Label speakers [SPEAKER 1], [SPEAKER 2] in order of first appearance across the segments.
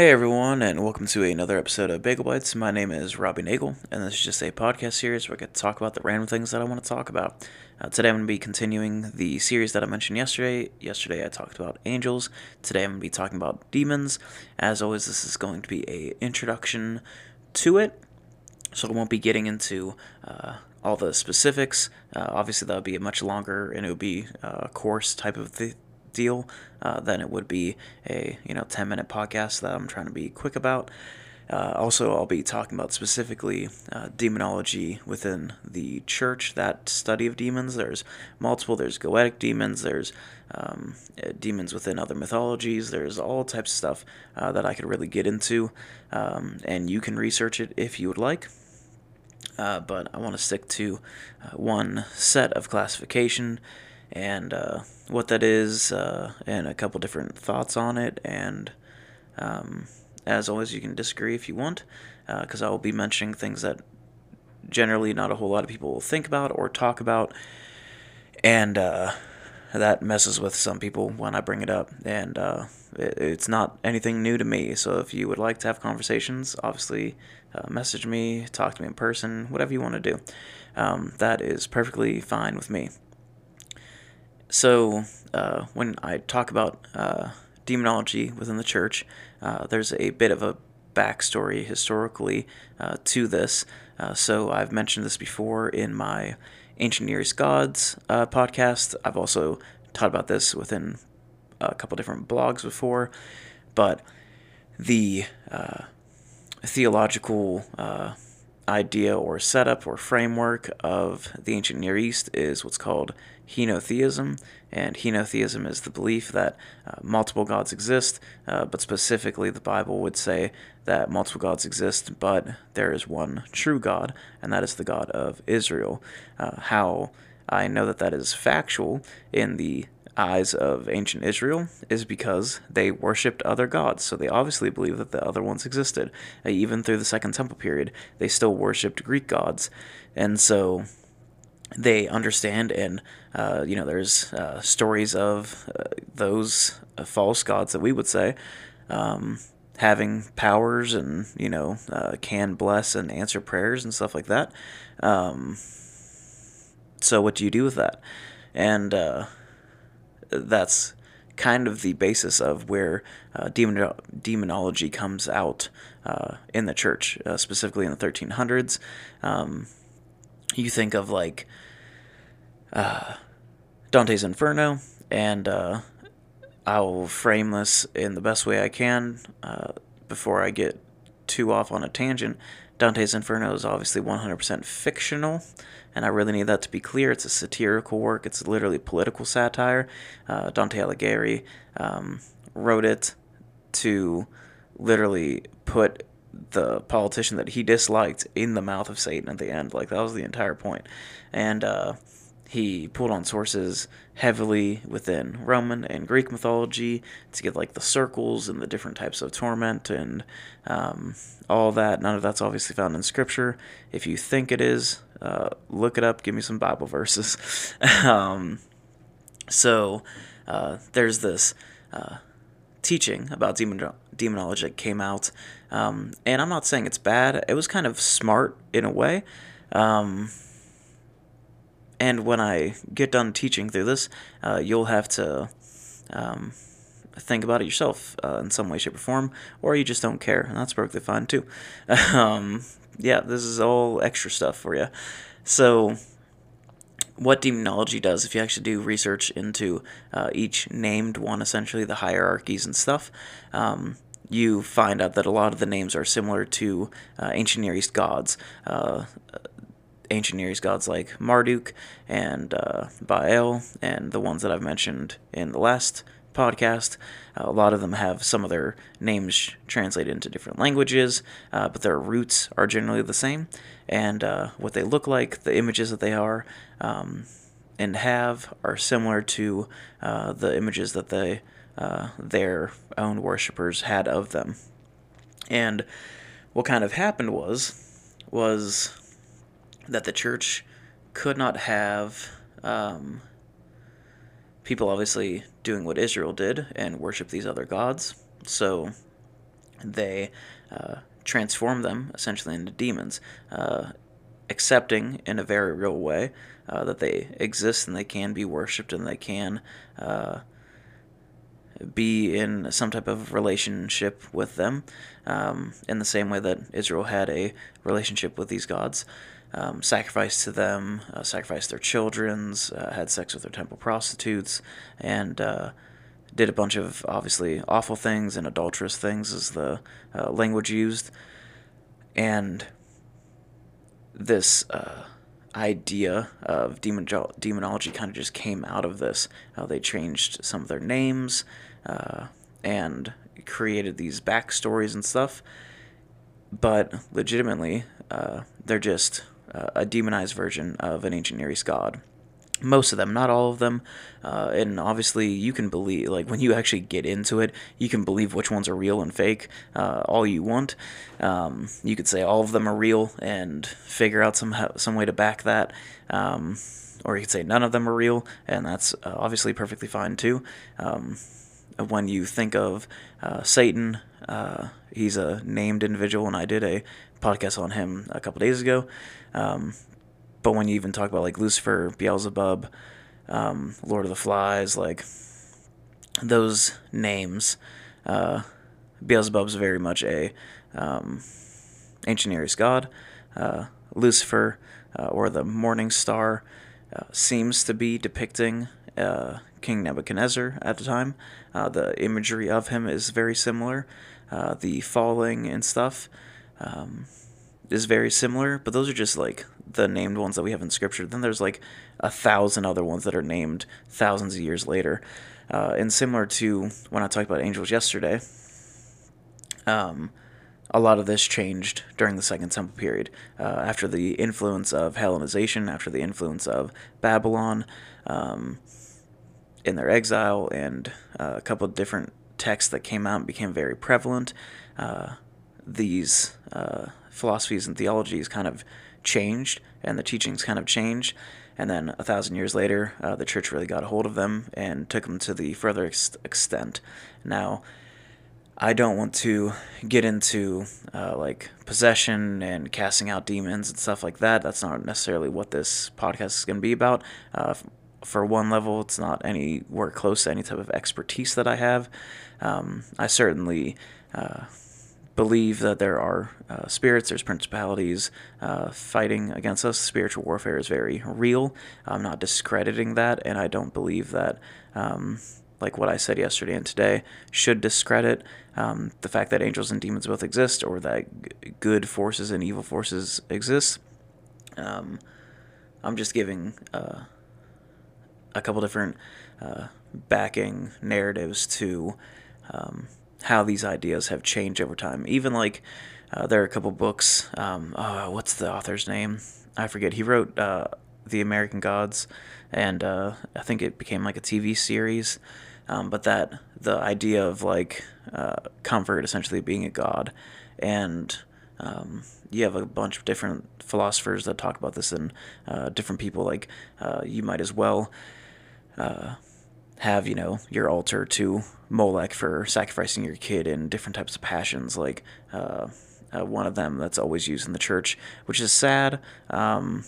[SPEAKER 1] Hey everyone, and welcome to another episode of Bagel Bites. My name is Robbie Nagel, and this is just a podcast series where I get to talk about the random things that I want to talk about. Uh, today I'm going to be continuing the series that I mentioned yesterday. Yesterday I talked about angels. Today I'm going to be talking about demons. As always, this is going to be a introduction to it, so I won't be getting into uh, all the specifics. Uh, obviously, that would be a much longer and it would be a course type of th- deal uh, than it would be a you know 10 minute podcast that I'm trying to be quick about. Uh, also, I'll be talking about specifically uh, demonology within the church, that study of demons. There's multiple, there's goetic demons, there's um, demons within other mythologies, there's all types of stuff uh, that I could really get into, um, and you can research it if you would like. Uh, but I want to stick to uh, one set of classification and uh, what that is, uh, and a couple different thoughts on it. And um, as always, you can disagree if you want, because uh, I will be mentioning things that generally not a whole lot of people will think about or talk about, and uh, that messes with some people when I bring it up. And uh, it, it's not anything new to me. So if you would like to have conversations, obviously. Message me, talk to me in person, whatever you want to do. Um, that is perfectly fine with me. So, uh, when I talk about uh, demonology within the church, uh, there's a bit of a backstory historically uh, to this. Uh, so, I've mentioned this before in my Ancient Near East Gods uh, podcast. I've also taught about this within a couple different blogs before. But the theological idea or setup or framework of the ancient Near East is what's called henotheism. And henotheism is the belief that uh, multiple gods exist, uh, but specifically the Bible would say that multiple gods exist, but there is one true God, and that is the God of Israel. Uh, how I know that that is factual in the eyes of ancient Israel is because they worshipped other gods. So they obviously believed that the other ones existed. Uh, even through the Second Temple period, they still worshipped Greek gods. And so they understand, and uh, you know, there's uh, stories of uh, those uh, false gods that we would say. Um, having powers and you know uh, can bless and answer prayers and stuff like that um, so what do you do with that and that's kind of the basis of where uh, demon- demonology comes out uh, in the church, uh, specifically in the 1300s. Um, you think of like uh, Dante's Inferno, and uh, I'll frame this in the best way I can uh, before I get too off on a tangent. Dante's Inferno is obviously 100% fictional, and I really need that to be clear. It's a satirical work, it's literally political satire. Uh, Dante Alighieri um, wrote it to literally put the politician that he disliked in the mouth of Satan at the end. Like, that was the entire point. And, uh, he pulled on sources heavily within Roman and Greek mythology to get like the circles and the different types of torment and um, all that. None of that's obviously found in Scripture. If you think it is, uh, look it up. Give me some Bible verses. um, so uh, there's this uh, teaching about demon- demonology that came out, um, and I'm not saying it's bad. It was kind of smart in a way. And when I get done teaching through this, uh, you'll have to um, think about it yourself uh, in some way, shape, or form, or you just don't care, and that's perfectly fine too. um, yeah, this is all extra stuff for you. So, what demonology does, if you actually do research into uh, each named one, essentially the hierarchies and stuff, um, you find out that a lot of the names are similar to uh, ancient Near East gods. Uh, ancient Near East gods like Marduk and uh, Baal, and the ones that I've mentioned in the last podcast. Uh, a lot of them have some of their names translated into different languages, uh, but their roots are generally the same. And uh, what they look like, the images that they are um, and have, are similar to uh, the images that they uh, their own worshippers had of them. And what kind of happened was was that the church could not have um, people obviously doing what Israel did and worship these other gods. So they uh, transform them essentially into demons, uh, accepting in a very real way uh, that they exist and they can be worshipped and they can uh, be in some type of relationship with them um, in the same way that Israel had a relationship with these gods. Um, sacrificed to them, uh, sacrificed their children's, uh, had sex with their temple prostitutes, and uh, did a bunch of obviously awful things and adulterous things, is the uh, language used. And this uh, idea of demon- demonology kind of just came out of this. How they changed some of their names uh, and created these backstories and stuff. But legitimately, they're just uh, a demonized version of an ancient Near East god most of them, not all of them. Uh, and obviously, you can believe, like, when you actually get into it, you can believe which ones are real and fake uh, all you want. Um, you could say all of them are real and figure out some, some way to back that. Um, or you could say none of them are real, and that's uh, obviously perfectly fine too. Um, when you think of uh, Satan, uh, he's a named individual, and I did a podcast on him a couple days ago. Um, but when you even talk about like Lucifer, Beelzebub, um, Lord of the Flies, like those names, uh, Beelzebub's very much a um, ancient East god. Uh, Lucifer, uh, or the Morning Star, uh, seems to be depicting uh, King Nebuchadnezzar at the time. Uh, the imagery of him is very similar. The falling and stuff um, is very similar, but those are just like the named ones that we have in scripture. Then there's like a thousand other ones that are named thousands of years later. Uh, and similar to when I talked about angels yesterday, um, a lot of this changed during the Second Temple period. Uh, after the influence of Hellenization, after the influence of Babylon um, in their exile, and uh, a couple of different texts that came out and became very prevalent, uh, these uh, philosophies and theologies kind of changed and the teachings kind of changed. And then a thousand years later, uh, the church really got a hold of them and took them to the further ex- extent. Now, I don't want to get into uh, like possession and casting out demons and stuff like that. That's not necessarily what this podcast is going to be about. Uh, for one level, it's not anywhere close to any type of expertise that I have. Um, I certainly uh, believe that there are uh, spirits, there's principalities uh, fighting against us. Spiritual warfare is very real. I'm not discrediting that, and I don't believe that, um, like what I said yesterday and today, should discredit um, the fact that angels and demons both exist or that g- good forces and evil forces exist. Um, I'm just giving uh, a couple different uh, backing narratives to. Um, how these ideas have changed over time. Even like uh, there are a couple books. Um, oh, what's the author's name? I forget. He wrote uh, The American Gods, and uh, I think it became like a TV series. Um, but that the idea of like uh, comfort essentially being a god, and um, you have a bunch of different philosophers that talk about this, and uh, different people like uh, you might as well have you know your altar to Molech for sacrificing your kid in different types of passions, like uh, uh, one of them that's always used in the church, which is sad. Um,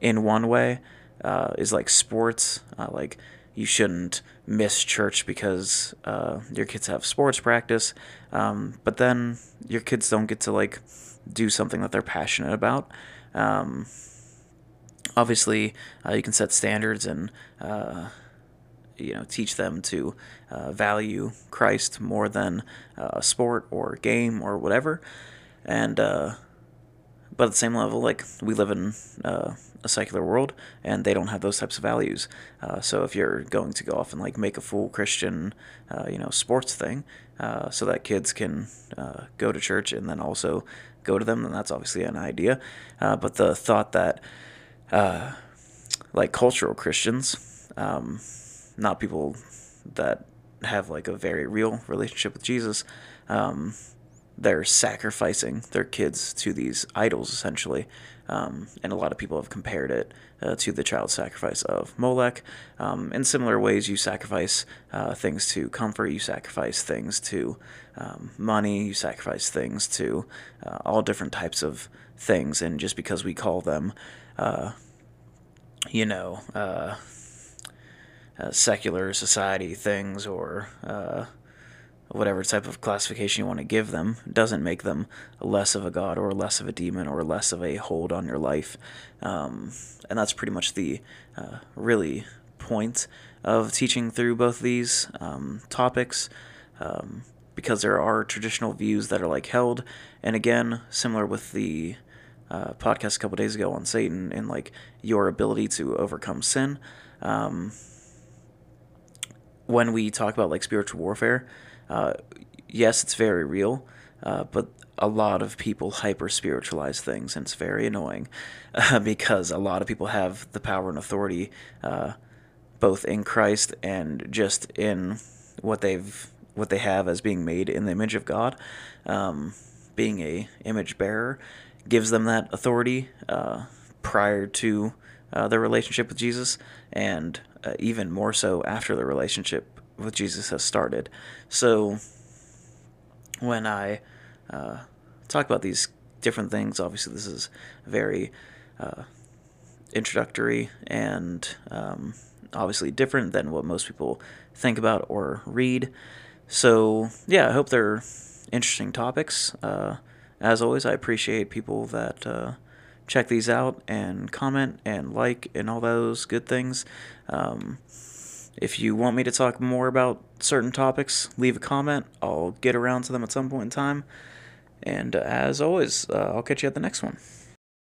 [SPEAKER 1] in one way, uh, is like sports, uh, like you shouldn't miss church because uh, your kids have sports practice, um, but then your kids don't get to like do something that they're passionate about. Um, obviously, uh, you can set standards and you know teach them to uh, value Christ more than uh, a sport or game or whatever, and uh, but at the same level, like we live in uh, a secular world and they don't have those types of values. Uh, so if you're going to go off and like make a full Christian, uh, you know, sports thing, so that kids can go to church and then also go to them, then that's obviously an idea. but the thought that like cultural Christians. Um, not people that have like a very real relationship with Jesus, um, they're sacrificing their kids to these idols essentially. Um, and a lot of people have compared it uh, to the child sacrifice of Molech. Um, in similar ways, you sacrifice uh, things to comfort, you sacrifice things to um, money, you sacrifice things to uh, all different types of things. And just because we call them, uh, you know, uh, uh, secular society things or whatever type of classification you want to give them doesn't make them less of a god or less of a demon or less of a hold on your life. Um, and that's pretty much the uh, really point of teaching through both these um, topics um, because there are traditional views that are like held. And again, similar with the uh, podcast a couple days ago on Satan and like your ability to overcome sin. Um, when we talk about like spiritual warfare, uh, yes, it's very real, uh, but a lot of people hyper spiritualize things, and it's very annoying uh, because a lot of people have the power and authority uh, both in Christ and just in what they've what they have as being made in the image of God. Um, being a image bearer gives them that authority uh, prior to uh, their relationship with Jesus, and even more so after the relationship with Jesus has started. So when I uh, talk about these different things, obviously this is very uh, introductory and um, obviously different than what most people think about or read. So yeah, I hope they're interesting topics. Uh, as always, I appreciate people that uh, check these out and comment and like and all those good things. Um, if you want me to talk more about certain topics, leave a comment. I'll get around to them at some point in time. And uh, as always, uh, I'll catch you at the next one.